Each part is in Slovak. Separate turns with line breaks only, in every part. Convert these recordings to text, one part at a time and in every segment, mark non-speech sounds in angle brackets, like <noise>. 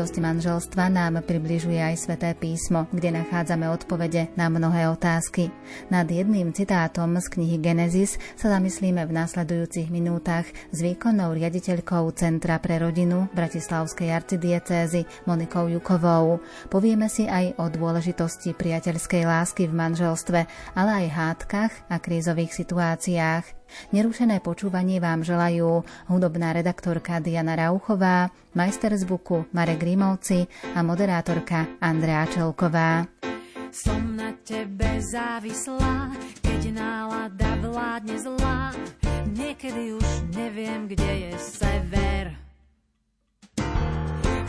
Dôležitosť manželstva nám približuje aj sväté písmo, kde nachádzame odpovede na mnohé otázky. Nad jedným citátom z knihy Genesis sa zamyslíme v následujúcich minútach s výkonnou riaditeľkou Centra pre rodinu Bratislavskej arcidiecézy Monikou Jukovou. Povieme si aj o dôležitosti priateľskej lásky v manželstve, ale aj hádkach a krízových situáciách. Nerušené počúvanie vám želajú hudobná redaktorka Diana Rauchová, majster zvuku Marek Grimovci a moderátorka Andrea Čelková.
Som na tebe závislá, keď nálada vládne zlá. Niekedy už neviem, kde je sever.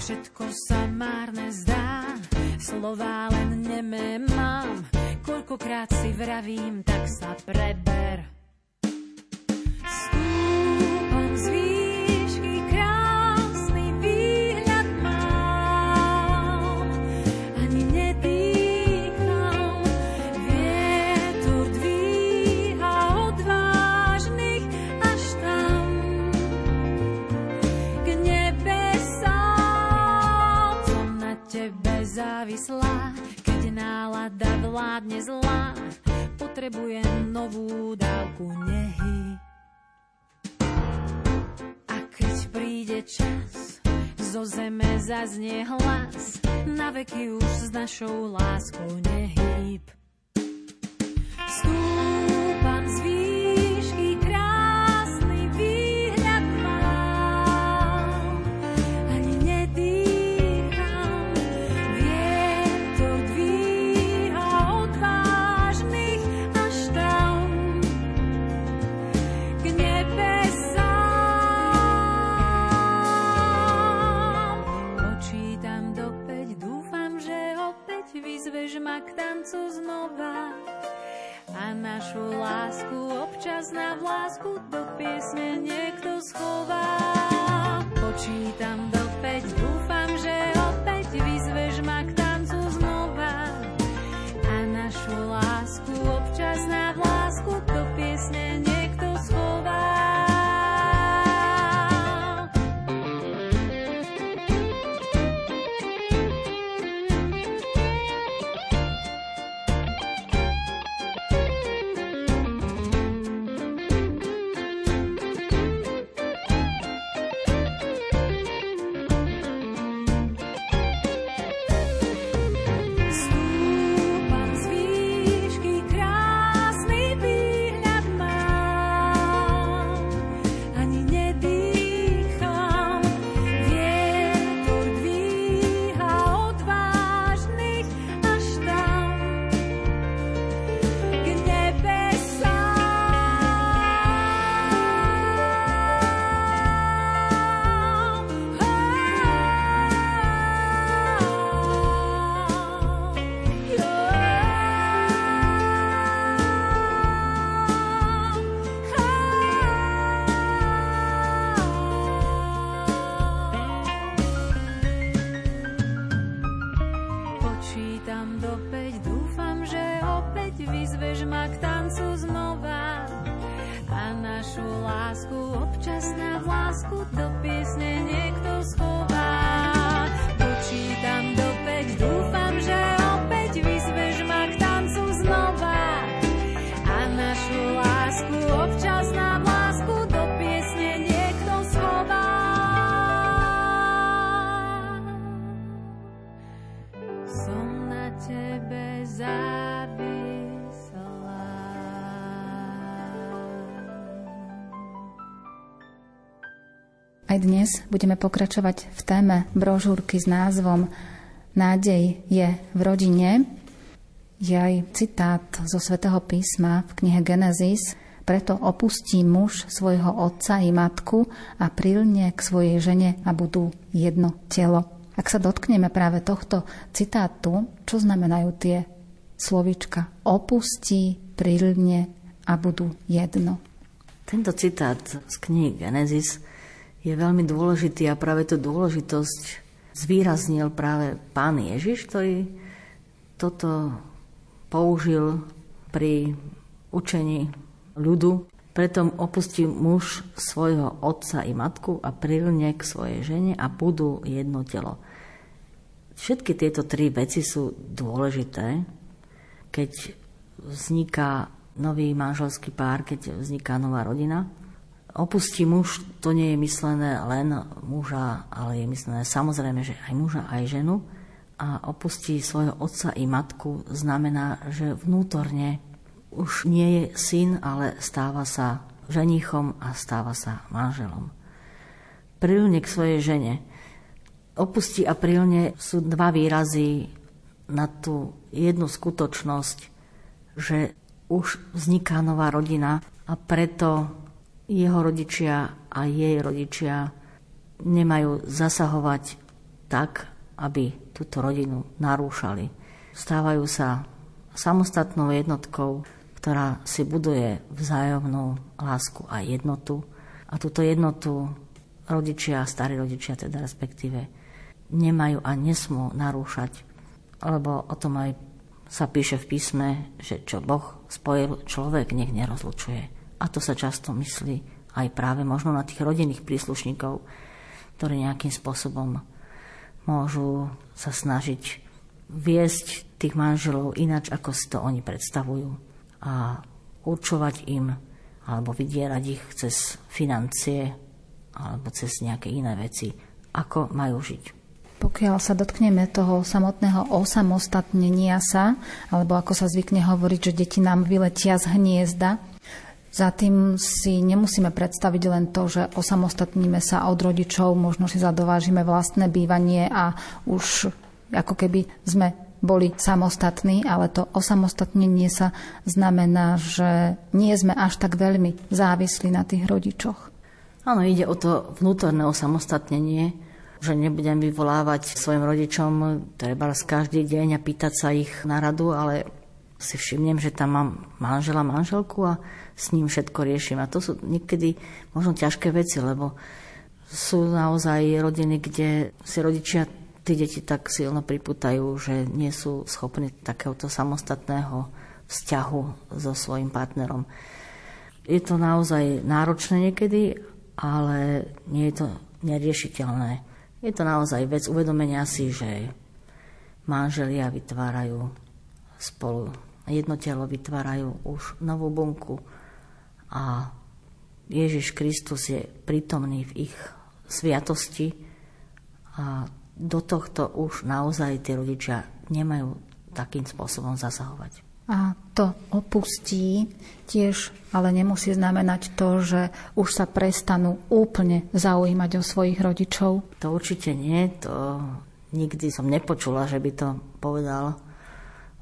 Všetko sa márne zdá, slová len nemé mám. Koľkokrát si vravím, tak sa preber. Závislá, keď nálada vládne zlá, potrebujem novú dávku nehy. Príde čas, zo zeme zaznie hlas, na veky už s našou láskou nehýb. Stúpam našu lásku občas na vlásku do piesne niekto schová. Počítam do päť, dúfam, že
dnes budeme pokračovať v téme brožúrky s názvom nádej je v rodine. Je aj citát zo svätého písma v knihe Genesis, preto opustí muž svojho otca i matku a prilne k svojej žene a budú jedno telo. Ak sa dotkneme práve tohto citátu, čo znamenajú tie slovička opustí, prilne a budú jedno?
Tento citát z knihy Genesis je veľmi dôležitý a práve tú dôležitosť zvýraznil práve pán Ježiš, ktorý toto použil pri učení ľudu. Preto opustí muž svojho otca i matku a prilne k svojej žene a budú jedno telo. Všetky tieto tri veci sú dôležité, keď vzniká nový manželský pár, keď vzniká nová rodina. Opustí muž, to nie je myslené len muža, ale je myslené samozrejme, že aj muža, aj ženu. A opustí svojho otca i matku znamená, že vnútorne už nie je syn, ale stáva sa ženichom a stáva sa manželom. Prilne k svojej žene. Opustí a prilne sú dva výrazy na tú jednu skutočnosť, že už vzniká nová rodina a preto jeho rodičia a jej rodičia nemajú zasahovať tak, aby túto rodinu narúšali. Stávajú sa samostatnou jednotkou, ktorá si buduje vzájomnú lásku a jednotu. A túto jednotu rodičia, starí rodičia teda respektíve, nemajú a nesmú narúšať, lebo o tom aj sa píše v písme, že čo Boh spojil, človek nech nerozlučuje. A to sa často myslí aj práve možno na tých rodinných príslušníkov, ktorí nejakým spôsobom môžu sa snažiť viesť tých manželov inač, ako si to oni predstavujú a určovať im alebo vydierať ich cez financie alebo cez nejaké iné veci, ako majú žiť.
Pokiaľ sa dotkneme toho samotného osamostatnenia sa, alebo ako sa zvykne hovoriť, že deti nám vyletia z hniezda, za tým si nemusíme predstaviť len to, že osamostatníme sa od rodičov, možno si zadovážime vlastné bývanie a už ako keby sme boli samostatní, ale to osamostatnenie sa znamená, že nie sme až tak veľmi závislí na tých rodičoch.
Áno, ide o to vnútorné osamostatnenie, že nebudem vyvolávať svojim rodičom treba každý deň a pýtať sa ich na radu, ale si všimnem, že tam mám manžela, manželku a s ním všetko riešim. A to sú niekedy možno ťažké veci, lebo sú naozaj rodiny, kde si rodičia tí deti tak silno priputajú, že nie sú schopní takéhoto samostatného vzťahu so svojim partnerom. Je to naozaj náročné niekedy, ale nie je to neriešiteľné. Je to naozaj vec uvedomenia si, že manželia vytvárajú spolu jedno telo, vytvárajú už novú bunku a Ježiš Kristus je prítomný v ich sviatosti a do tohto už naozaj tí rodičia nemajú takým spôsobom zasahovať.
A to opustí tiež ale nemusí znamenať to, že už sa prestanú úplne zaujímať o svojich rodičov.
To určite nie. To nikdy som nepočula, že by to povedal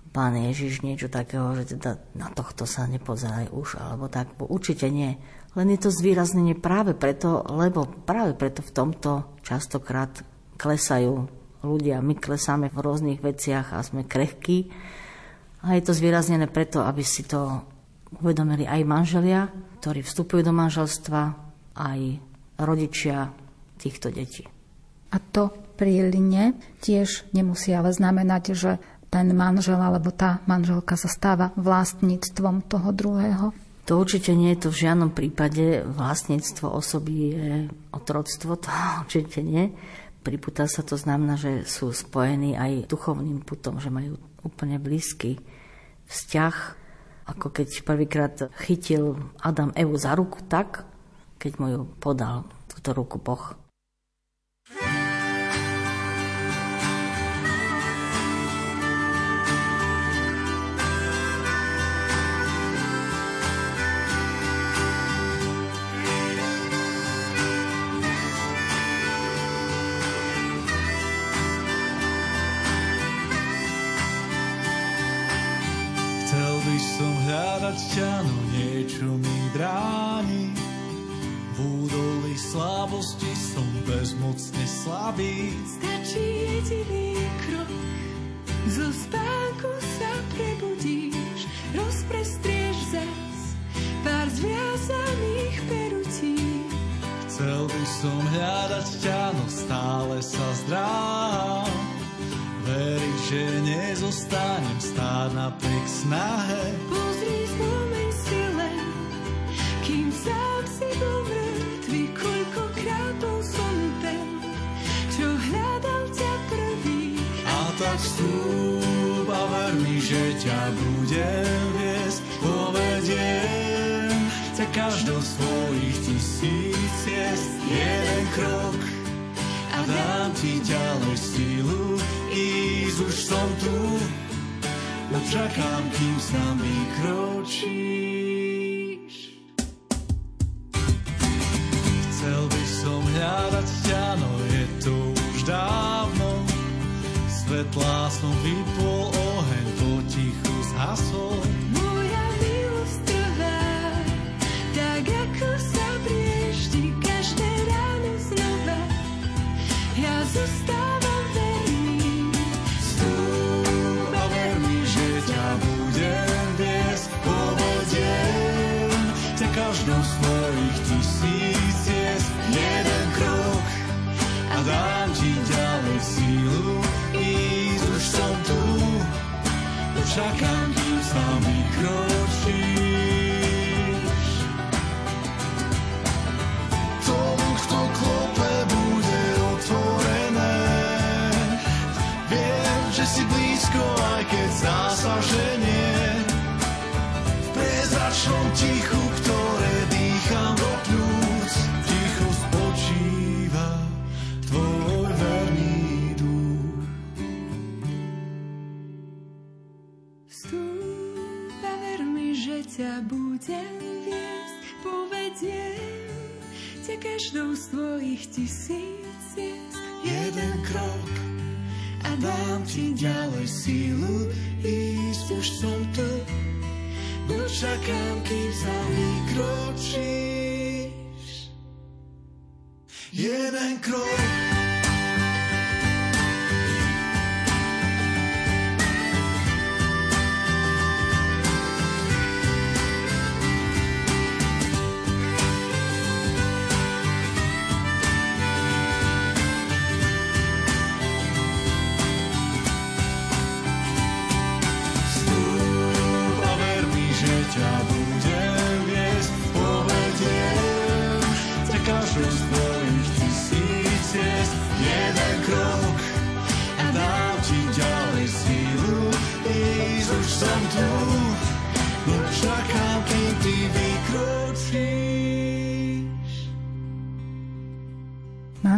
pán Ježiš niečo takého, že teda na tohto sa nepozeraj už, alebo tak. Bo určite nie. Len je to zvýraznenie práve preto, lebo práve preto v tomto častokrát klesajú ľudia. My klesáme v rôznych veciach a sme krehkí a je to zvýraznené preto, aby si to uvedomili aj manželia, ktorí vstupujú do manželstva, aj rodičia týchto detí.
A to príline tiež nemusí ale znamenať, že ten manžel alebo tá manželka sa stáva vlastníctvom toho druhého.
To určite nie je to v žiadnom prípade. Vlastníctvo osoby je otroctvo, to <laughs> určite nie. Priputá sa to znamená, že sú spojení aj duchovným putom, že majú úplne blízky vzťah, ako keď prvýkrát chytil Adam Evu za ruku tak, keď mu ju podal túto ruku Boh.
Hľadať ťa, no niečo mi bráni. V údolí slabosti som bezmocne slabý.
Stačí jediný krok, zo spánku sa prebudíš, rozprestrieš zas pár zviazaných perutí.
Chcel by som hľadať ťa, no stále sa zdráham. Veriť, že nezostanem stáť napriek snahe.
Pozri, spomeň si len, kým sám si bol mŕtvy, koľkokrát bol som ten, čo hľadal ťa prvý.
A tak vstúp a ver mi, že ťa budem viesť, povediem ťa každou svojich tisíc ciest, jeden krok dám ti ďalej sílu, ísť už som tu, no čakám, kým s nami kročíš. Chcel by som hľadať ťa, no je to už dávno, svetlá som vypol, oheň potichu zhasol. No
každou z tvojich tisíc ciest.
Jeden krok a dám ti ďalej sílu, ísť už som tu. No čakám, kým sa mi kročíš. Jeden krok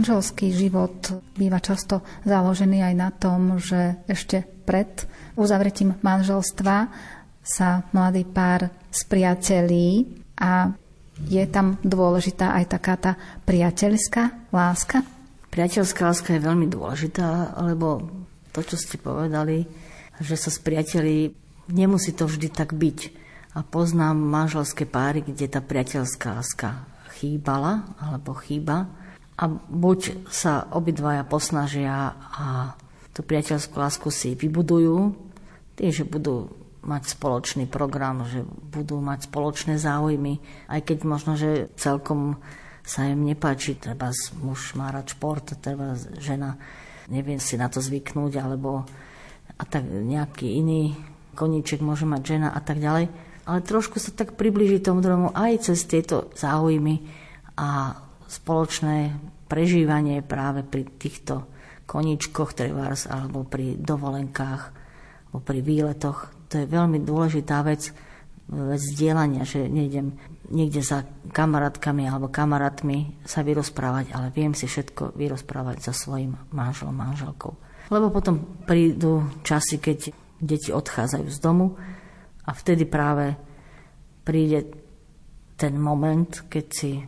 Manželský život býva často založený aj na tom, že ešte pred uzavretím manželstva sa mladý pár spriatelí a je tam dôležitá aj taká tá priateľská láska.
Priateľská láska je veľmi dôležitá, lebo to, čo ste povedali, že sa spriateli, nemusí to vždy tak byť. A poznám manželské páry, kde tá priateľská láska chýbala alebo chýba. A buď sa obidvaja posnažia a tú priateľskú lásku si vybudujú, tým, že budú mať spoločný program, že budú mať spoločné záujmy, aj keď možno, že celkom sa im nepáči, treba muž má rád šport, treba žena nevie si na to zvyknúť, alebo a tak nejaký iný koníček môže mať žena a tak ďalej. Ale trošku sa tak približí tomu druhému aj cez tieto záujmy a spoločné prežívanie práve pri týchto koníčkoch trebárs alebo pri dovolenkách alebo pri výletoch. To je veľmi dôležitá vec, vec zdieľania, že nejdem niekde za kamarátkami alebo kamarátmi sa vyrozprávať, ale viem si všetko vyrozprávať so svojím manželom, manželkou. Lebo potom prídu časy, keď deti odchádzajú z domu a vtedy práve príde ten moment, keď si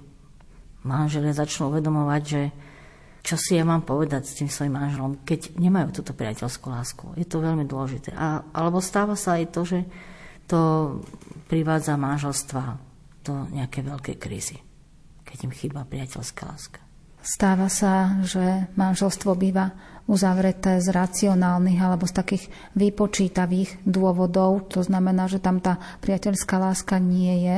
manželia začnú uvedomovať, že čo si ja mám povedať s tým svojim manželom, keď nemajú túto priateľskú lásku. Je to veľmi dôležité. A, alebo stáva sa aj to, že to privádza manželstva do nejakej veľkej krízy, keď im chýba priateľská láska.
Stáva sa, že manželstvo býva uzavreté z racionálnych alebo z takých vypočítavých dôvodov. To znamená, že tam tá priateľská láska nie je.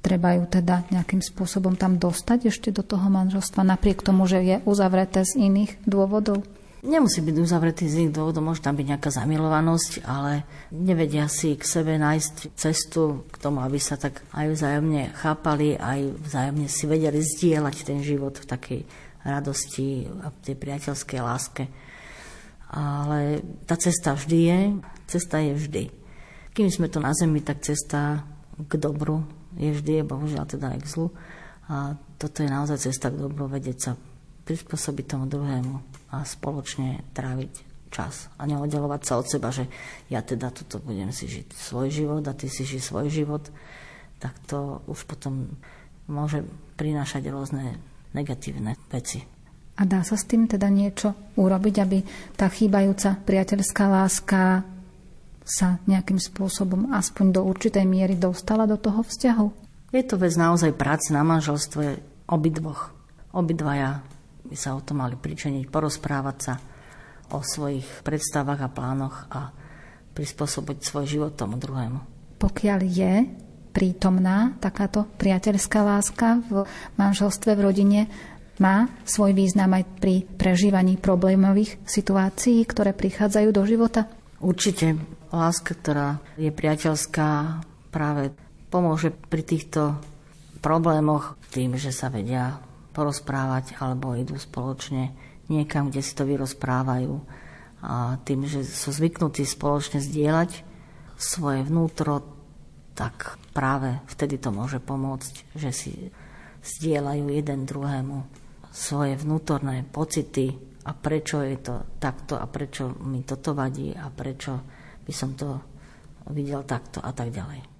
Treba ju teda nejakým spôsobom tam dostať ešte do toho manželstva, napriek tomu, že je uzavreté z iných dôvodov.
Nemusí byť uzavretý z iných dôvodov, môže tam byť nejaká zamilovanosť, ale nevedia si k sebe nájsť cestu k tomu, aby sa tak aj vzájomne chápali, aj vzájomne si vedeli zdieľať ten život v takej radosti a tej priateľskej láske. Ale tá cesta vždy je, cesta je vždy. Kým sme to na zemi, tak cesta k dobru je vždy, je bohužiaľ teda aj k zlu. A toto je naozaj cesta k dobru, vedieť sa prispôsobiť tomu druhému a spoločne tráviť čas a neoddelovať sa od seba, že ja teda tuto budem si žiť svoj život a ty si žij svoj život, tak to už potom môže prinášať rôzne negatívne veci.
A dá sa s tým teda niečo urobiť, aby tá chýbajúca priateľská láska sa nejakým spôsobom aspoň do určitej miery dostala do toho vzťahu?
Je to vec naozaj práce na manželstve obidvoch. Obidvaja by sa o to mali pričeniť, porozprávať sa o svojich predstavách a plánoch a prispôsobiť svoj život tomu druhému.
Pokiaľ je prítomná takáto priateľská láska v manželstve, v rodine, má svoj význam aj pri prežívaní problémových situácií, ktoré prichádzajú do života?
Určite. Láska, ktorá je priateľská, práve pomôže pri týchto problémoch tým, že sa vedia porozprávať alebo idú spoločne niekam, kde si to vyrozprávajú. A tým, že sú zvyknutí spoločne zdieľať svoje vnútro, tak práve vtedy to môže pomôcť, že si zdieľajú jeden druhému svoje vnútorné pocity a prečo je to takto a prečo mi toto vadí a prečo by som to videl takto a tak ďalej.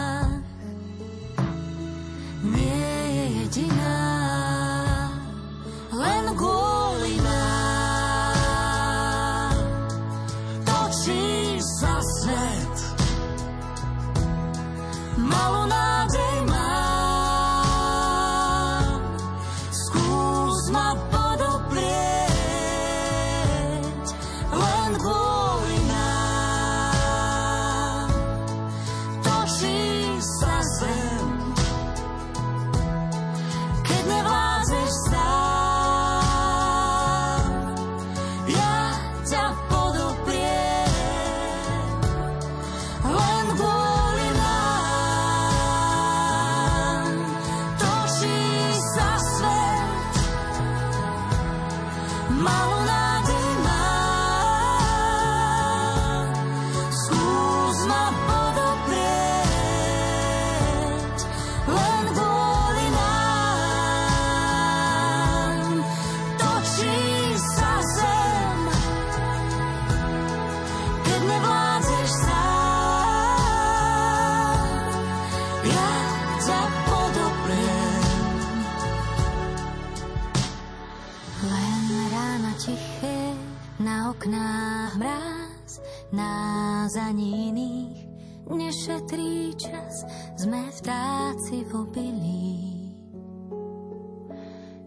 obilí,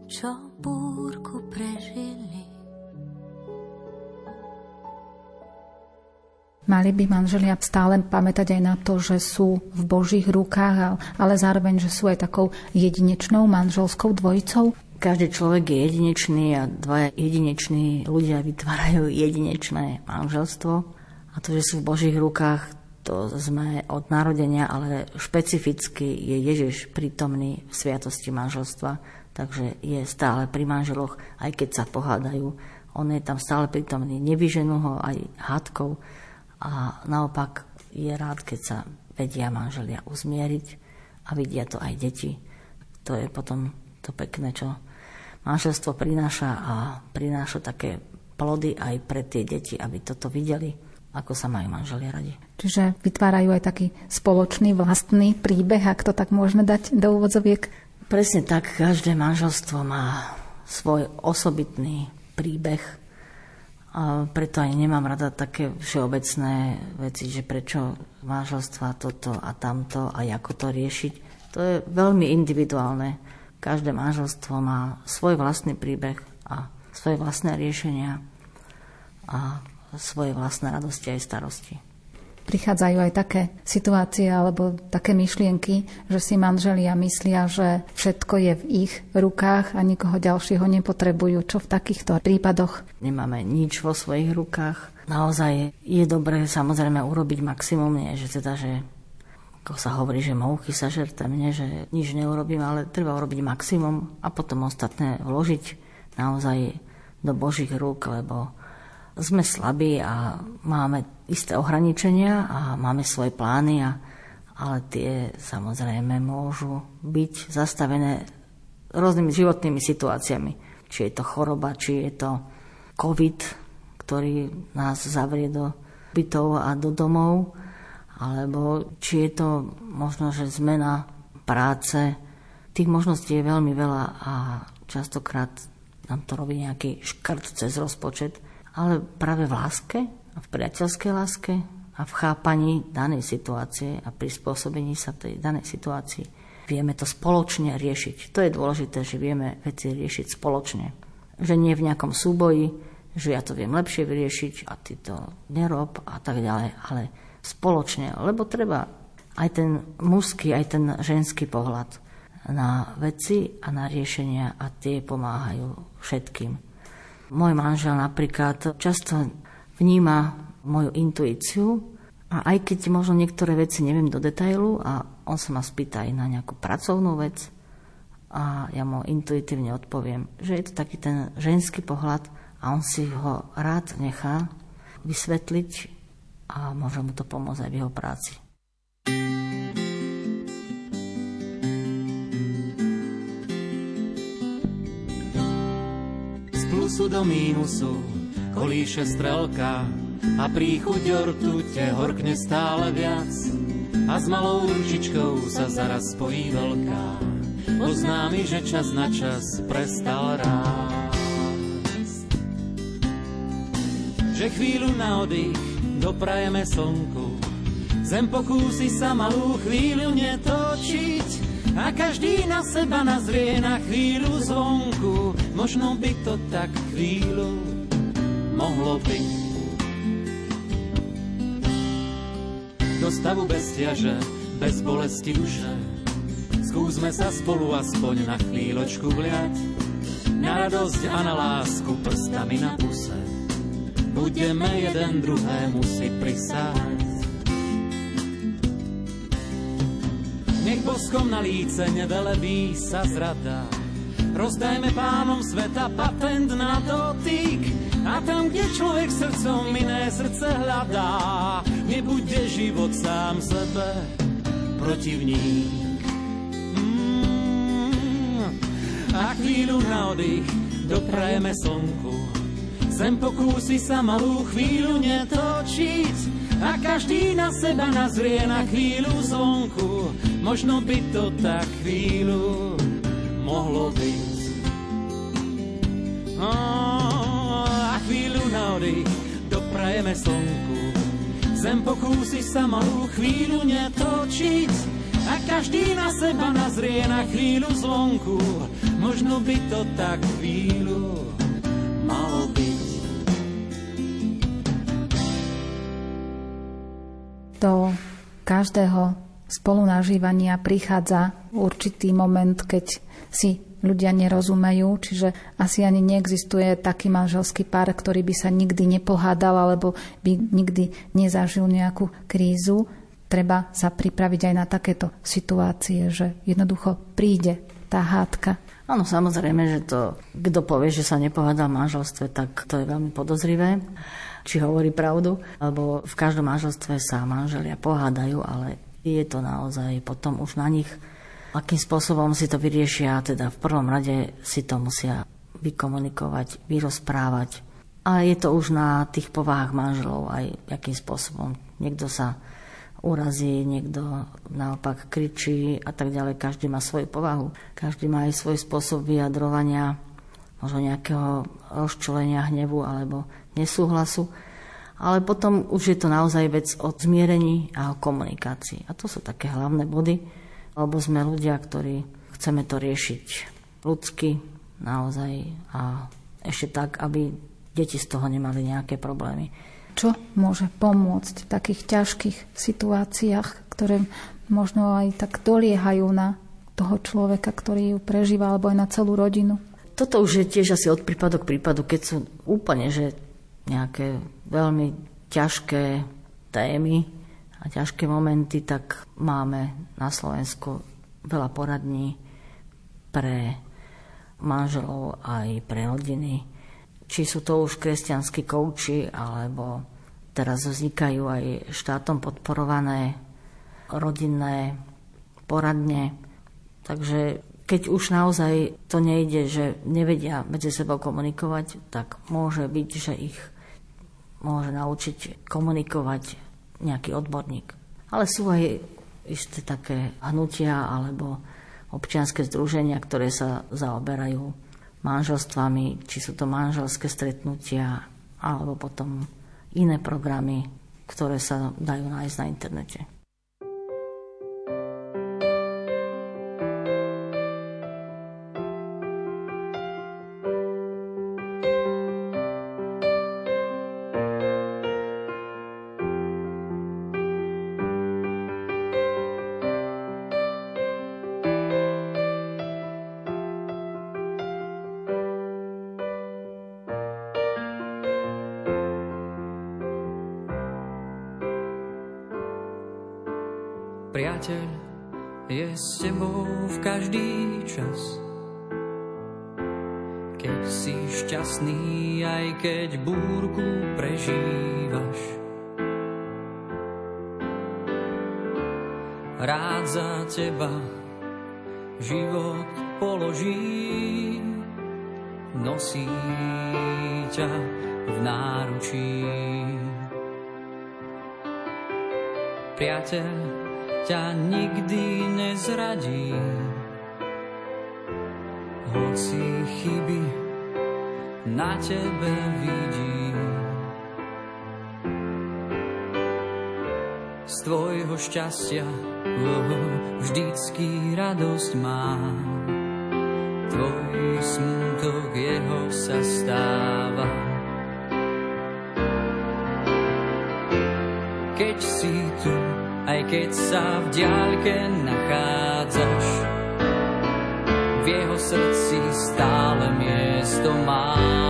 čo búrku prežili.
Mali by manželia stále pamätať aj na to, že sú v Božích rukách, ale zároveň, že sú aj takou jedinečnou manželskou dvojicou?
Každý človek je jedinečný a dvaja jedineční ľudia vytvárajú jedinečné manželstvo. A to, že sú v Božích rukách, to sme od narodenia, ale špecificky je Ježiš prítomný v sviatosti manželstva, takže je stále pri manželoch, aj keď sa pohádajú. On je tam stále prítomný, nevyženú ho aj hádkou a naopak je rád, keď sa vedia manželia uzmieriť a vidia to aj deti. To je potom to pekné, čo manželstvo prináša a prináša také plody aj pre tie deti, aby toto videli, ako sa majú manželia radi.
Čiže vytvárajú aj taký spoločný vlastný príbeh, ak to tak môžeme dať do úvodzoviek?
Presne tak, každé manželstvo má svoj osobitný príbeh, a preto aj nemám rada také všeobecné veci, že prečo manželstva toto a tamto a ako to riešiť. To je veľmi individuálne. Každé manželstvo má svoj vlastný príbeh a svoje vlastné riešenia a svoje vlastné radosti aj starosti
prichádzajú aj také situácie alebo také myšlienky, že si manželia myslia, že všetko je v ich rukách a nikoho ďalšieho nepotrebujú. Čo v takýchto prípadoch?
Nemáme nič vo svojich rukách. Naozaj je dobré samozrejme urobiť maximum, nie, že teda, že ako sa hovorí, že mouchy sa žerte mne, že nič neurobím, ale treba urobiť maximum a potom ostatné vložiť naozaj do Božích rúk, lebo sme slabí a máme isté ohraničenia a máme svoje plány, a, ale tie samozrejme môžu byť zastavené rôznymi životnými situáciami. Či je to choroba, či je to COVID, ktorý nás zavrie do bytov a do domov, alebo či je to možno, že zmena práce. Tých možností je veľmi veľa a častokrát nám to robí nejaký škrt cez rozpočet ale práve v láske a v priateľskej láske a v chápaní danej situácie a prispôsobení sa tej danej situácii vieme to spoločne riešiť. To je dôležité, že vieme veci riešiť spoločne. Že nie v nejakom súboji, že ja to viem lepšie vyriešiť a ty to nerob a tak ďalej, ale spoločne, lebo treba aj ten mužský, aj ten ženský pohľad na veci a na riešenia a tie pomáhajú všetkým. Môj manžel napríklad často vníma moju intuíciu a aj keď možno niektoré veci neviem do detailu a on sa ma spýta aj na nejakú pracovnú vec a ja mu intuitívne odpoviem, že je to taký ten ženský pohľad a on si ho rád nechá vysvetliť a môže mu to pomôcť aj v jeho práci.
Plusu do mínusu kolíše strelka a príchuť ortute horkne stále viac a s malou ručičkou sa zaraz spojí veľká. Oznámi, že čas na čas prestal rásť. Že chvíľu na oddych doprajeme slnku, zem pokúsi sa malú chvíľu netočiť, a každý na seba nazrie na chvíľu zvonku. Možno by to tak chvíľu mohlo byť. Do stavu bez ťaže, bez bolesti duše, skúsme sa spolu aspoň na chvíľočku vliať. Na radosť a na lásku prstami na puse, budeme jeden druhému si prisáhať. Boskom na líce nevelebí sa zrada. Rozdajme pánom sveta patent na dotyk. A tam, kde človek srdcom iné srdce hľadá, nebude život sám sebe protivník. Mm. A chvíľu na oddych doprajeme slnku. Sem pokúsi sa malú chvíľu netočiť a každý na seba nazrie na chvíľu zvonku Možno by to tak chvíľu mohlo byť. A nádej doprajeme slnku. Zem pokúsi sa malú chvíľu netočiť a každý na seba nazrie na chvíľu zvonku. Možno by to tak chvíľu malo byť.
Do každého spolunažívania prichádza určitý moment, keď si ľudia nerozumejú, čiže asi ani neexistuje taký manželský pár, ktorý by sa nikdy nepohádal alebo by nikdy nezažil nejakú krízu. Treba sa pripraviť aj na takéto situácie, že jednoducho príde tá hádka.
Áno, samozrejme, že to, kto povie, že sa nepohádal v manželstve, tak to je veľmi podozrivé, či hovorí pravdu, lebo v každom manželstve sa manželia pohádajú, ale je to naozaj potom už na nich, akým spôsobom si to vyriešia, teda v prvom rade si to musia vykomunikovať, vyrozprávať. A je to už na tých povahách manželov aj akým spôsobom. Niekto sa urazí, niekto naopak kričí a tak ďalej. Každý má svoju povahu, každý má aj svoj spôsob vyjadrovania, možno nejakého rozčulenia hnevu alebo nesúhlasu. Ale potom už je to naozaj vec o zmierení a o komunikácii. A to sú také hlavné body, lebo sme ľudia, ktorí chceme to riešiť ľudsky naozaj a ešte tak, aby deti z toho nemali nejaké problémy.
Čo môže pomôcť v takých ťažkých situáciách, ktoré možno aj tak doliehajú na toho človeka, ktorý ju prežíva, alebo aj na celú rodinu?
Toto už je tiež asi od prípadu k prípadu, keď sú úplne že nejaké veľmi ťažké témy a ťažké momenty, tak máme na Slovensku veľa poradní pre manželov aj pre rodiny či sú to už kresťanskí kouči, alebo teraz vznikajú aj štátom podporované rodinné poradne. Takže keď už naozaj to nejde, že nevedia medzi sebou komunikovať, tak môže byť, že ich môže naučiť komunikovať nejaký odborník. Ale sú aj isté také hnutia alebo občianske združenia, ktoré sa zaoberajú manželstvami, či sú to manželské stretnutia, alebo potom iné programy, ktoré sa dajú nájsť na internete.
Priateľ je s tebou v každý čas. Keď si šťastný, aj keď búrku prežívaš. Rád za teba život položí, nosí ťa v náručí. Priateľ ťa nikdy nezradí. Hoci chyby na tebe vidí. Z tvojho šťastia oh, vždycky radosť má. Tvoj smutok jeho sa stáva. Keď sa v diaľke nachádzaš. V jeho srdci stále miesto máš.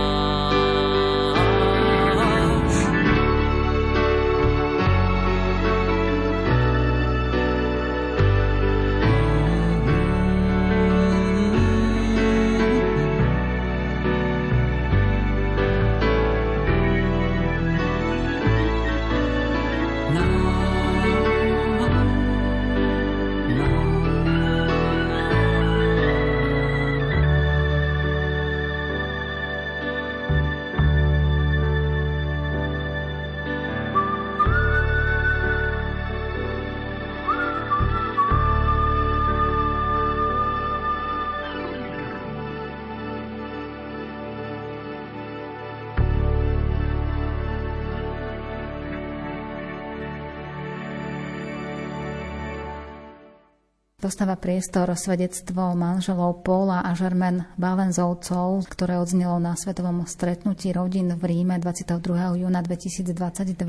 Dostáva priestor svedectvo manželov Paula a Žermen Balenzovcov, ktoré odznelo na svetovom stretnutí rodín v Ríme 22. júna 2022.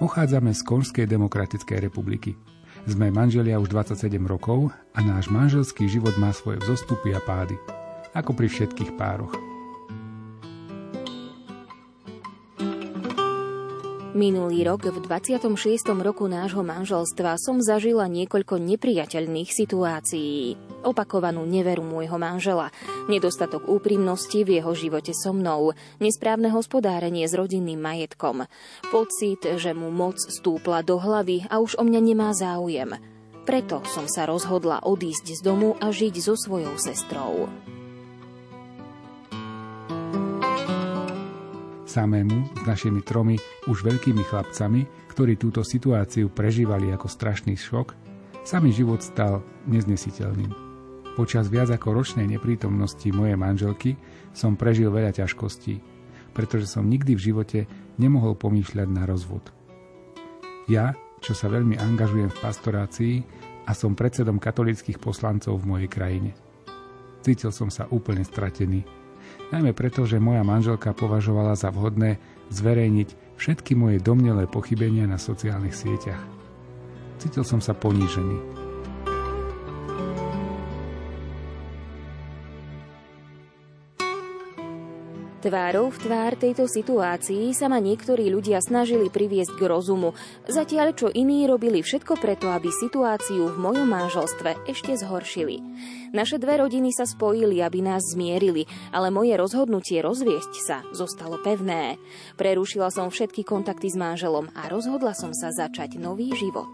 Pochádzame z Konžskej demokratickej republiky. Sme manželia už 27 rokov a náš manželský život má svoje vzostupy a pády. Ako pri všetkých pároch.
Minulý rok, v 26. roku nášho manželstva, som zažila niekoľko nepriateľných situácií. Opakovanú neveru môjho manžela, nedostatok úprimnosti v jeho živote so mnou, nesprávne hospodárenie s rodinným majetkom, pocit, že mu moc stúpla do hlavy a už o mňa nemá záujem. Preto som sa rozhodla odísť z domu a žiť so svojou sestrou.
Samému s našimi tromi už veľkými chlapcami, ktorí túto situáciu prežívali ako strašný šok, sa mi život stal neznesiteľným. Počas viac ako ročnej neprítomnosti mojej manželky som prežil veľa ťažkostí, pretože som nikdy v živote nemohol pomýšľať na rozvod. Ja, čo sa veľmi angažujem v pastorácii a som predsedom katolických poslancov v mojej krajine. Cítil som sa úplne stratený najmä preto, že moja manželka považovala za vhodné zverejniť všetky moje domnelé pochybenia na sociálnych sieťach. Cítil som sa ponížený.
Tvárou v tvár tejto situácii sa ma niektorí ľudia snažili priviesť k rozumu, zatiaľ čo iní robili všetko preto, aby situáciu v mojom manželstve ešte zhoršili. Naše dve rodiny sa spojili, aby nás zmierili, ale moje rozhodnutie rozviesť sa zostalo pevné. Prerušila som všetky kontakty s manželom a rozhodla som sa začať nový život.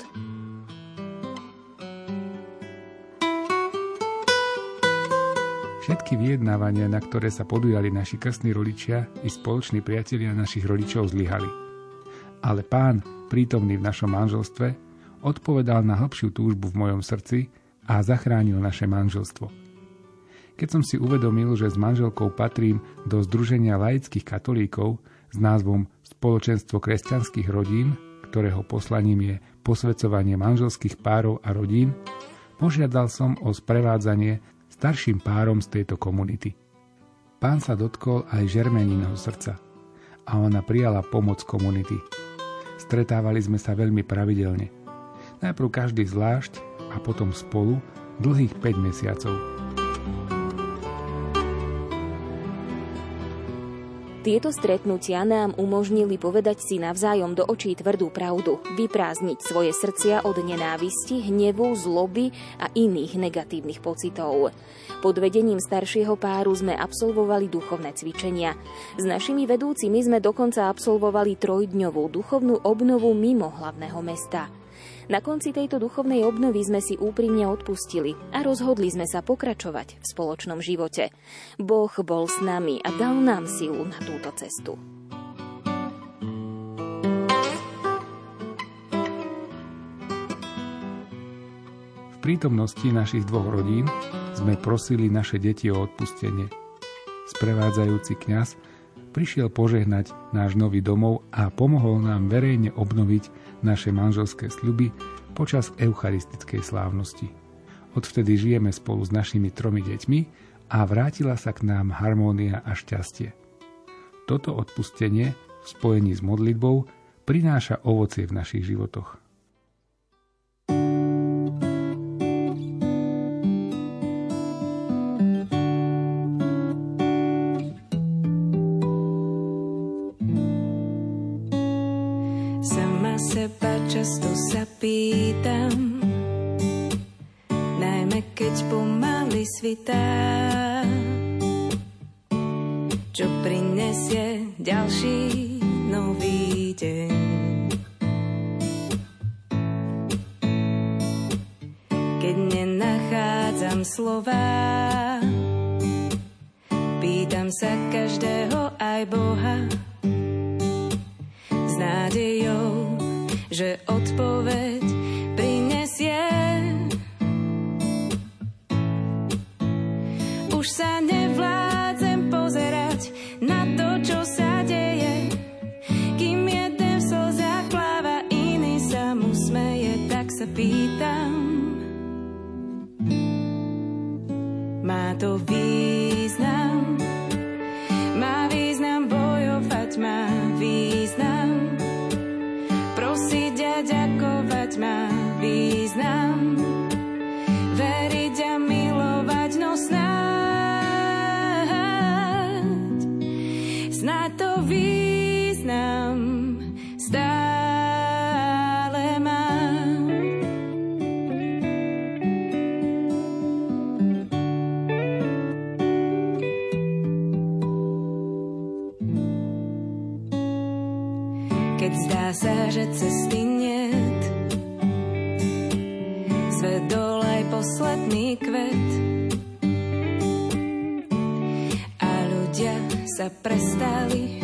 Všetky vyjednávania, na ktoré sa podujali naši krstní rodičia i spoloční priatelia našich rodičov zlyhali. Ale pán, prítomný v našom manželstve, odpovedal na hĺbšiu túžbu v mojom srdci a zachránil naše manželstvo. Keď som si uvedomil, že s manželkou patrím do Združenia laických katolíkov s názvom Spoločenstvo kresťanských rodín, ktorého poslaním je posvedcovanie manželských párov a rodín, požiadal som o sprevádzanie starším párom z tejto komunity. Pán sa dotkol aj Žermeninho srdca a ona prijala pomoc komunity. Stretávali sme sa veľmi pravidelne. Najprv každý zvlášť a potom spolu dlhých 5 mesiacov.
Tieto stretnutia nám umožnili povedať si navzájom do očí tvrdú pravdu, vyprázdniť svoje srdcia od nenávisti, hnevu, zloby a iných negatívnych pocitov. Pod vedením staršieho páru sme absolvovali duchovné cvičenia. S našimi vedúcimi sme dokonca absolvovali trojdňovú duchovnú obnovu mimo hlavného mesta. Na konci tejto duchovnej obnovy sme si úprimne odpustili a rozhodli sme sa pokračovať v spoločnom živote. Boh bol s nami a dal nám silu na túto cestu.
V prítomnosti našich dvoch rodín sme prosili naše deti o odpustenie. Sprevádzajúci kňaz prišiel požehnať náš nový domov a pomohol nám verejne obnoviť naše manželské sľuby počas eucharistickej slávnosti. Odvtedy žijeme spolu s našimi tromi deťmi a vrátila sa k nám harmónia a šťastie. Toto odpustenie v spojení s modlitbou prináša ovocie v našich životoch.
Svitá, čo prinesie ďalší nový deň. Keď nenachádzam slova, pýtam sa každého aj Boha not the chosen sa prestali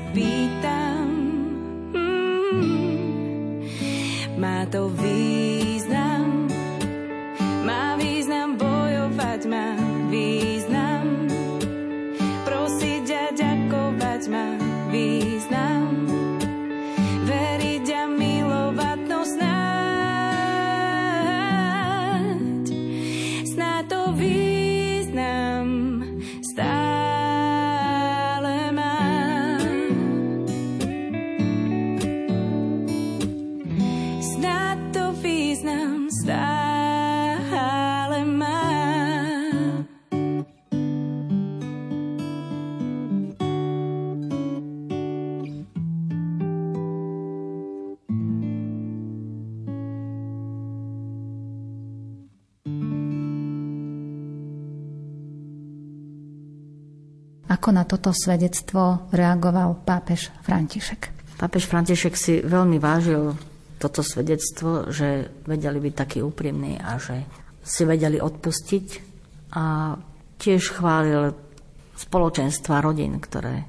sa pýtam. Mm, má to význam, má význam bojovať, má význam. Prosiť a ďakovať, má
Ako na toto svedectvo reagoval pápež František?
Pápež František si veľmi vážil toto svedectvo, že vedeli byť takí úprimní a že si vedeli odpustiť a tiež chválil spoločenstva rodín, ktoré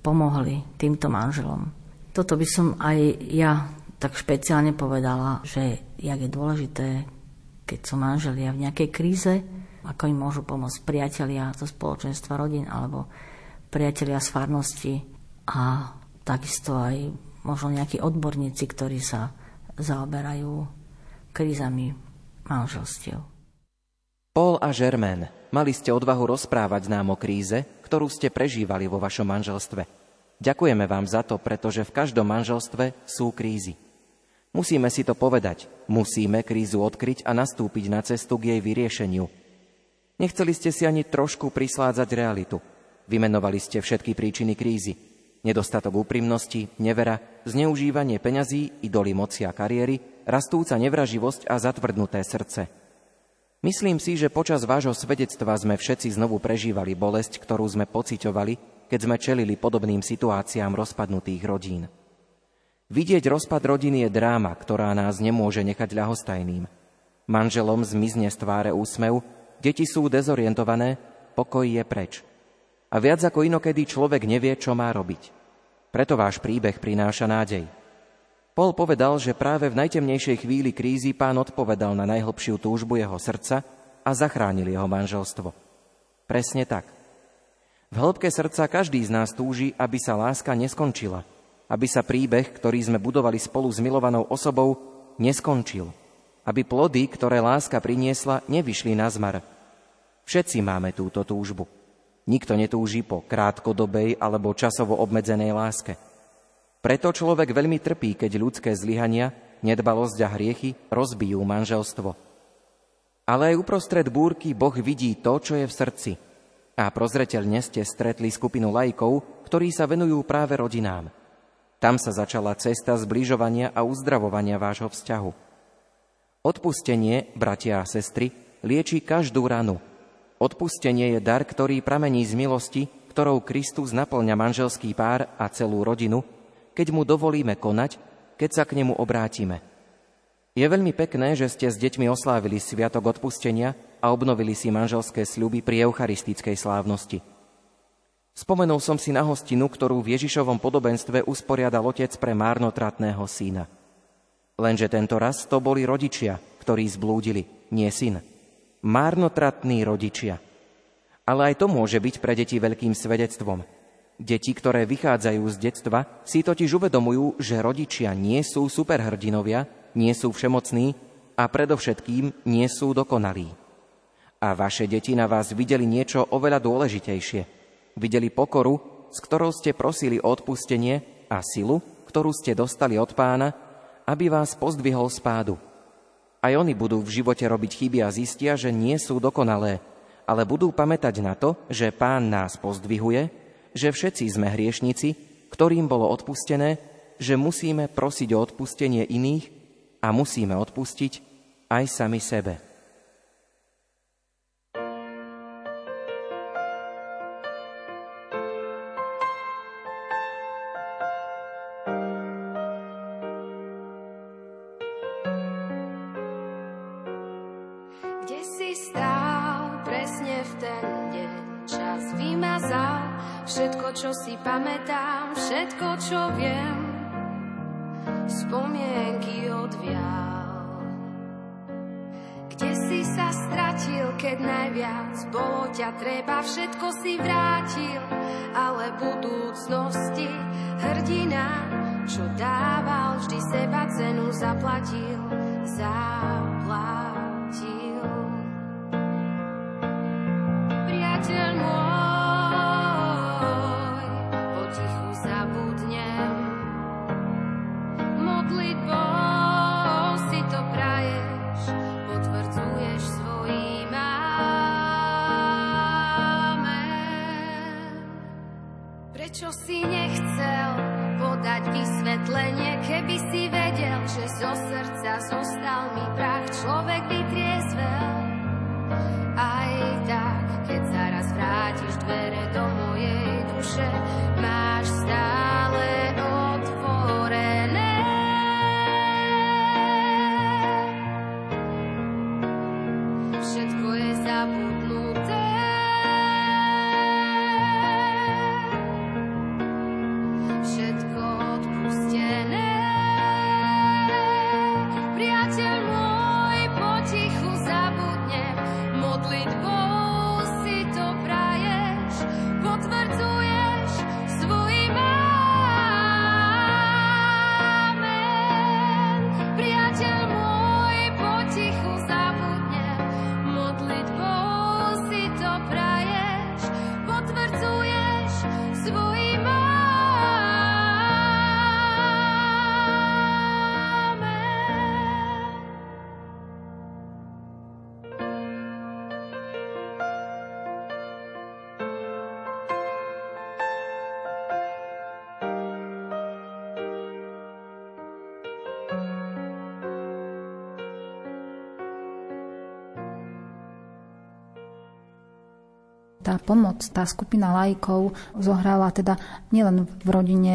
pomohli týmto manželom. Toto by som aj ja tak špeciálne povedala, že jak je dôležité, keď sú manželia v nejakej kríze, ako im môžu pomôcť priatelia zo spoločenstva rodín alebo priatelia z farnosti a takisto aj možno nejakí odborníci, ktorí sa zaoberajú krízami manželstiev.
Paul a Germain, mali ste odvahu rozprávať nám o kríze, ktorú ste prežívali vo vašom manželstve. Ďakujeme vám za to, pretože v každom manželstve sú krízy. Musíme si to povedať, musíme krízu odkryť a nastúpiť na cestu k jej vyriešeniu. Nechceli ste si ani trošku prisládzať realitu. Vymenovali ste všetky príčiny krízy. Nedostatok úprimnosti, nevera, zneužívanie peňazí, idoly moci a kariéry, rastúca nevraživosť a zatvrdnuté srdce. Myslím si, že počas vášho svedectva sme všetci znovu prežívali bolesť, ktorú sme pociťovali, keď sme čelili podobným situáciám rozpadnutých rodín. Vidieť rozpad rodiny je dráma, ktorá nás nemôže nechať ľahostajným. Manželom zmizne z tváre úsmev, deti sú dezorientované, pokoj je preč. A viac ako inokedy človek nevie, čo má robiť. Preto váš príbeh prináša nádej. Paul povedal, že práve v najtemnejšej chvíli krízy pán odpovedal na najhlbšiu túžbu jeho srdca a zachránil jeho manželstvo. Presne tak. V hĺbke srdca každý z nás túži, aby sa láska neskončila, aby sa príbeh, ktorý sme budovali spolu s milovanou osobou, neskončil, aby plody, ktoré láska priniesla, nevyšli na zmar. Všetci máme túto túžbu. Nikto netúži po krátkodobej alebo časovo obmedzenej láske. Preto človek veľmi trpí, keď ľudské zlyhania, nedbalosť a hriechy rozbijú manželstvo. Ale aj uprostred búrky Boh vidí to, čo je v srdci. A prozreteľne ste stretli skupinu lajkov, ktorí sa venujú práve rodinám. Tam sa začala cesta zbližovania a uzdravovania vášho vzťahu. Odpustenie, bratia a sestry, lieči každú ranu. Odpustenie je dar, ktorý pramení z milosti, ktorou Kristus naplňa manželský pár a celú rodinu, keď mu dovolíme konať, keď sa k nemu obrátime. Je veľmi pekné, že ste s deťmi oslávili Sviatok odpustenia a obnovili si manželské sľuby pri eucharistickej slávnosti. Spomenul som si na hostinu, ktorú v Ježišovom podobenstve usporiadal otec pre márnotratného syna. Lenže tento raz to boli rodičia, ktorí zblúdili, nie syn. Márnotratní rodičia. Ale aj to môže byť pre deti veľkým svedectvom. Deti, ktoré vychádzajú z detstva, si totiž uvedomujú, že rodičia nie sú superhrdinovia, nie sú všemocní a predovšetkým nie sú dokonalí. A vaše deti na vás videli niečo oveľa dôležitejšie. Videli pokoru, s ktorou ste prosili o odpustenie a silu, ktorú ste dostali od pána, aby vás pozdvihol z pádu. Aj oni budú v živote robiť chyby a zistia, že nie sú dokonalé, ale budú pamätať na to, že pán nás pozdvihuje, že všetci sme hriešnici, ktorým bolo odpustené, že musíme prosiť o odpustenie iných a musíme odpustiť aj sami sebe.
Zaplatil.
Pomoc, tá skupina lajkov zohrala teda nielen v rodine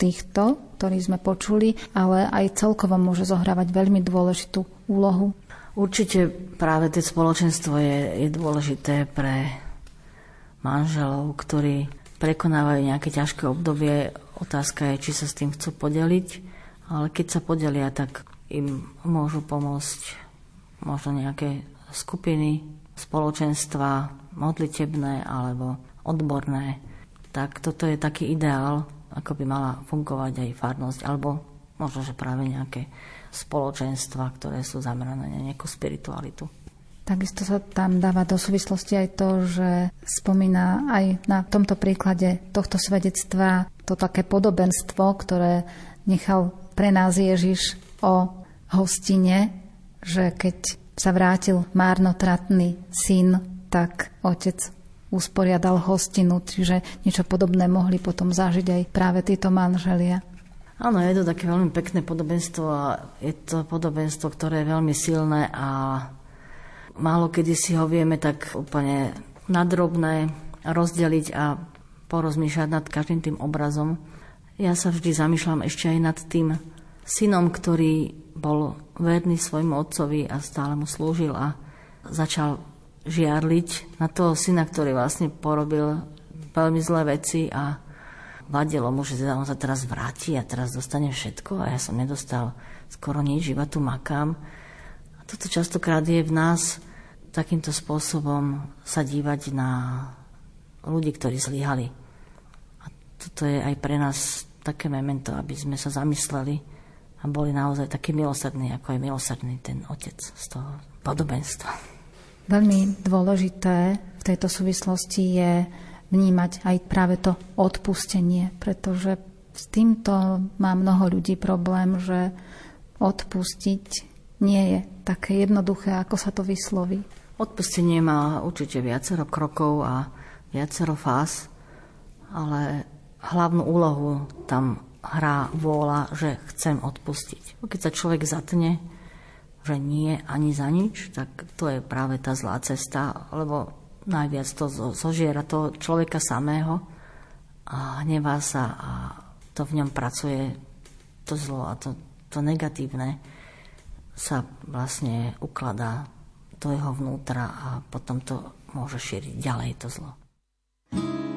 týchto, ktorí sme počuli, ale aj celkovo môže zohrávať veľmi dôležitú úlohu.
Určite práve to spoločenstvo je, je dôležité pre manželov, ktorí prekonávajú nejaké ťažké obdobie. Otázka je, či sa s tým chcú podeliť, ale keď sa podelia, tak im môžu pomôcť možno nejaké skupiny, spoločenstva, modlitebné alebo odborné, tak toto je taký ideál, ako by mala fungovať aj farnosť, alebo možno, že práve nejaké spoločenstva, ktoré sú zamerané na nejakú spiritualitu.
Takisto sa tam dáva do súvislosti aj to, že spomína aj na tomto príklade tohto svedectva to také podobenstvo, ktoré nechal pre nás Ježiš o hostine, že keď sa vrátil márnotratný syn tak otec usporiadal hostinu, čiže niečo podobné mohli potom zažiť aj práve títo manželia.
Áno, je to také veľmi pekné podobenstvo a je to podobenstvo, ktoré je veľmi silné a málo kedy si ho vieme tak úplne nadrobné rozdeliť a porozmýšľať nad každým tým obrazom. Ja sa vždy zamýšľam ešte aj nad tým synom, ktorý bol verný svojmu otcovi a stále mu slúžil a začal žiarliť na toho syna, ktorý vlastne porobil veľmi zlé veci a vadilo mu, že teda on sa teraz vráti a teraz dostane všetko a ja som nedostal skoro nič, iba tu makám. A toto častokrát je v nás takýmto spôsobom sa dívať na ľudí, ktorí zlyhali. A toto je aj pre nás také memento, aby sme sa zamysleli a boli naozaj takí milosrdní, ako je milosrdný ten otec z toho podobenstva.
Veľmi dôležité v tejto súvislosti je vnímať aj práve to odpustenie, pretože s týmto má mnoho ľudí problém, že odpustiť nie je také jednoduché, ako sa to vysloví.
Odpustenie má určite viacero krokov a viacero fáz, ale hlavnú úlohu tam hrá vôľa, že chcem odpustiť. Keď sa človek zatne, že nie ani za nič, tak to je práve tá zlá cesta, lebo najviac to zožiera toho človeka samého a hnevá sa a to v ňom pracuje to zlo a to, to negatívne sa vlastne ukladá do jeho vnútra a potom to môže šíriť ďalej to zlo.
Neustáva,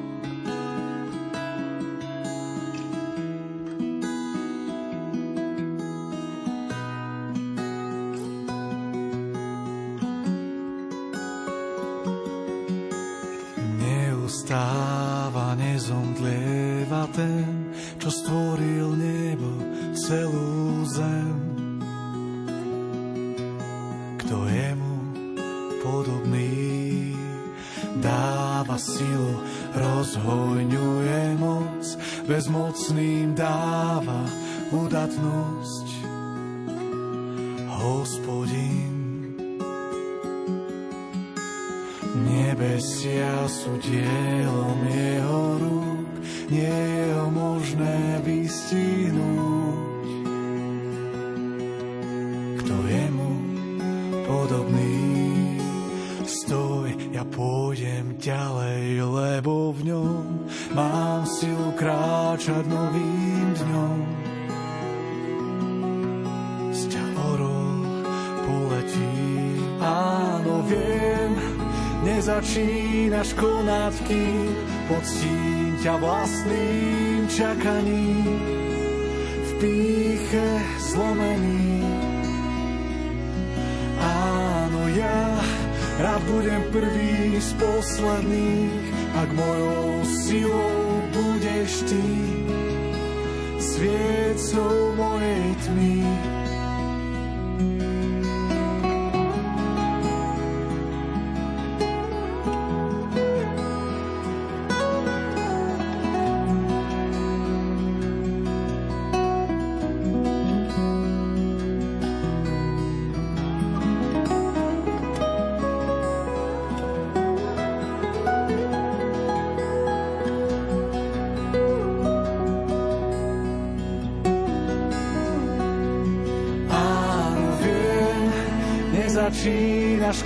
mojej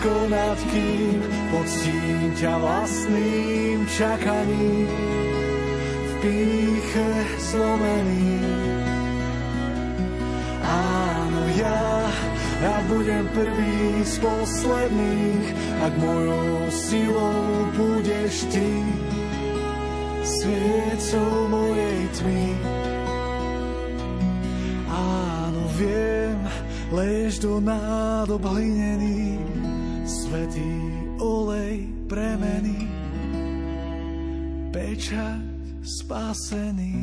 konať, kým poctím ťa vlastným čakaním. V píche zlomený. Áno, ja, ja budem prvý z posledných, ak mojou silou budeš ty, sviecou mojej tmy. Áno, viem, lež do nádob hlinený, spasený.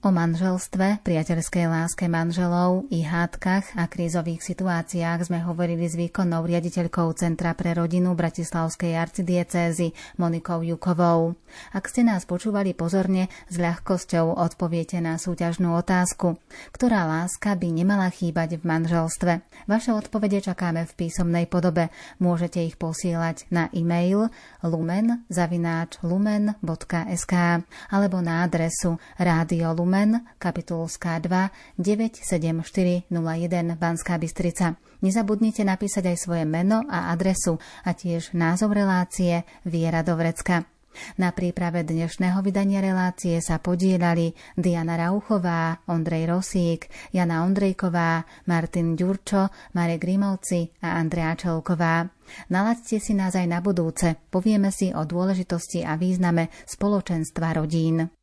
O manželstve, priateľskej láske manželov i hádkach a krízových situáciách sme hovorili s výkonnou riaditeľkou Centra pre rodinu Bratislavskej arcidiecézy Monikou Jukovou. Ak ste nás počúvali pozorne, s ľahkosťou odpoviete na súťažnú otázku. Ktorá láska by nemala chýbať v manželstve? Vaše odpovede čakáme v písomnej podobe. Môžete ich posielať na e-mail lumen.lumen.sk alebo na adresu Rádio Lumen, kapitulská 2, 97401 Banská Bystrica. Nezabudnite napísať aj svoje meno a adresu a tiež názov relácie Viera Dovrecka. Na príprave dnešného vydania relácie sa podielali Diana Rauchová, Ondrej Rosík, Jana Ondrejková, Martin Ďurčo, Marek Grimovci a Andrea Čelková. Nalaďte si nás aj na budúce, povieme si o dôležitosti a význame spoločenstva rodín.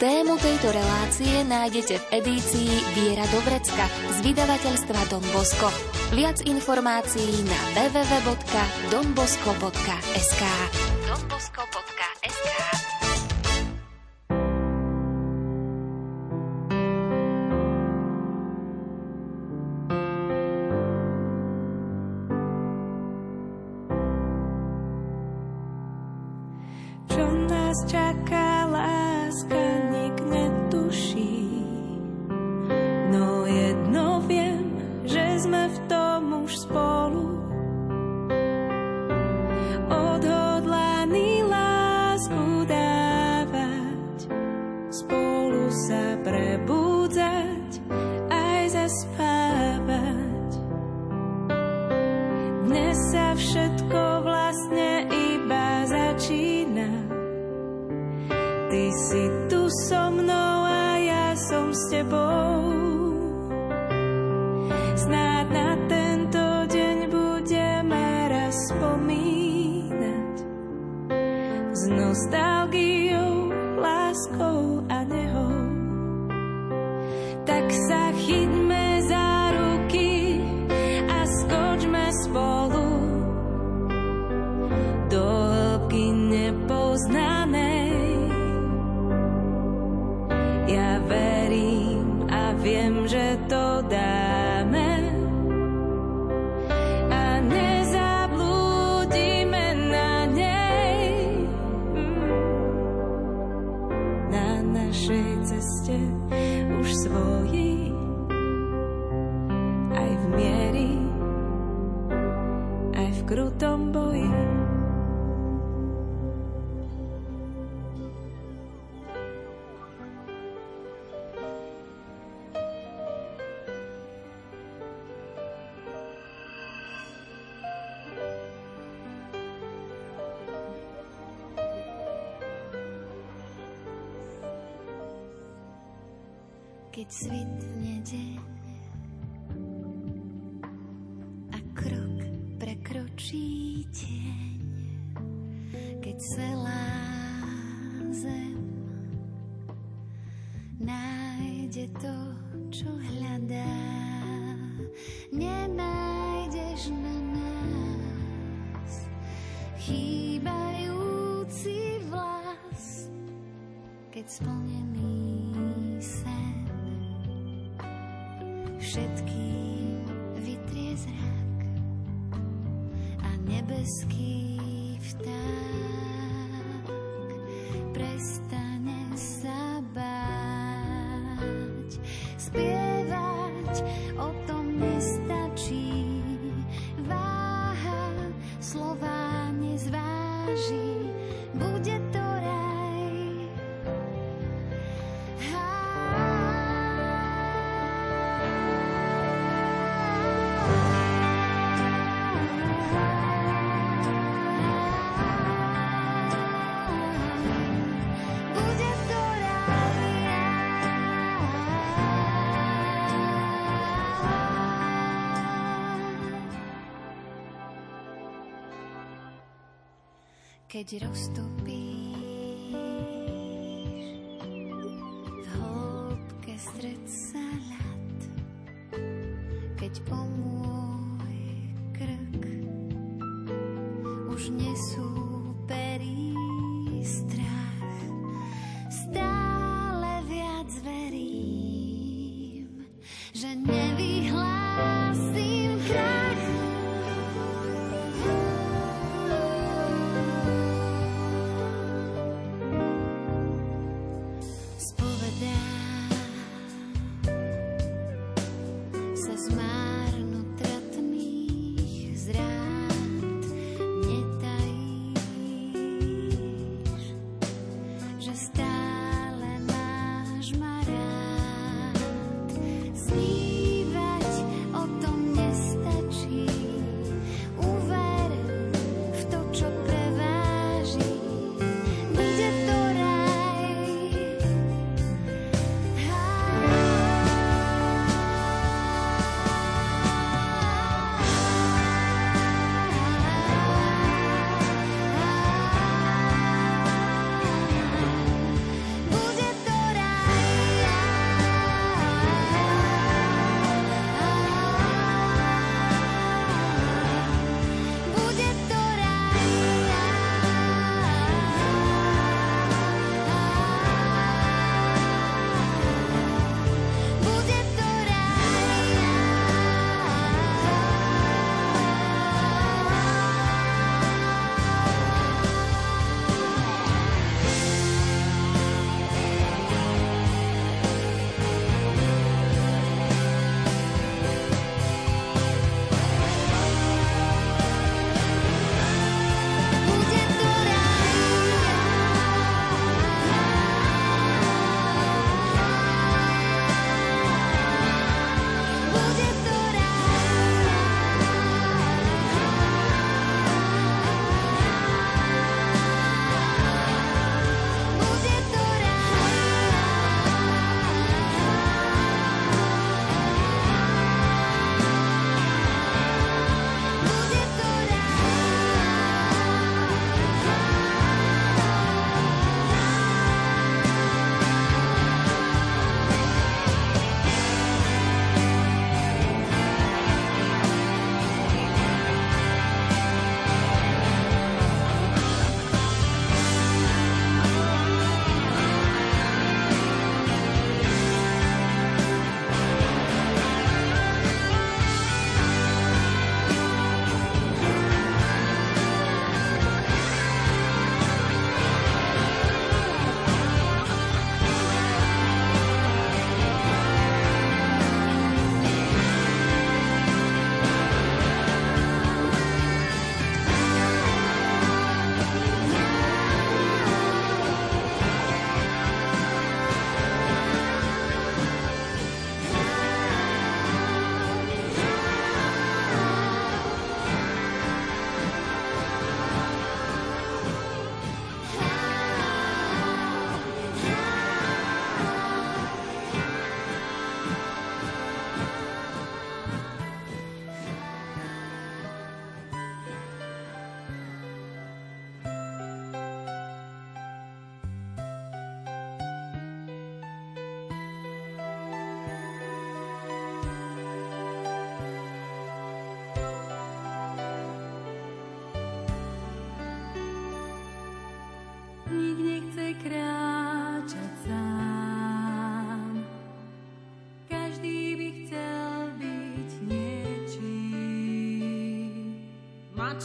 Tému tejto relácie nájdete v edícii Viera do vrecka z vydavateľstva Don Bosco. Viac informácií na www.donbosco.sk donbosco.sk
Čo nás čaká? узнать.
keď
roztopí.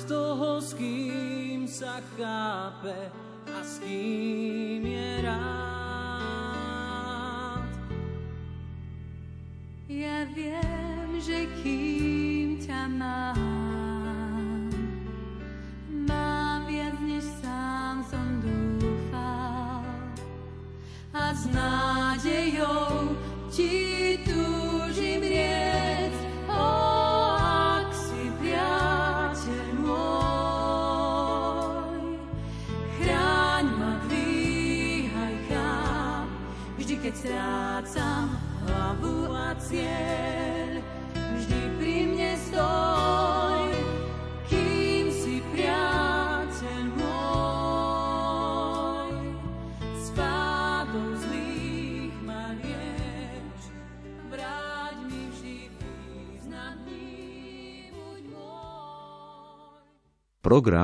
Toho, s kým sa chápe a s kým
významný, buď môj.
Program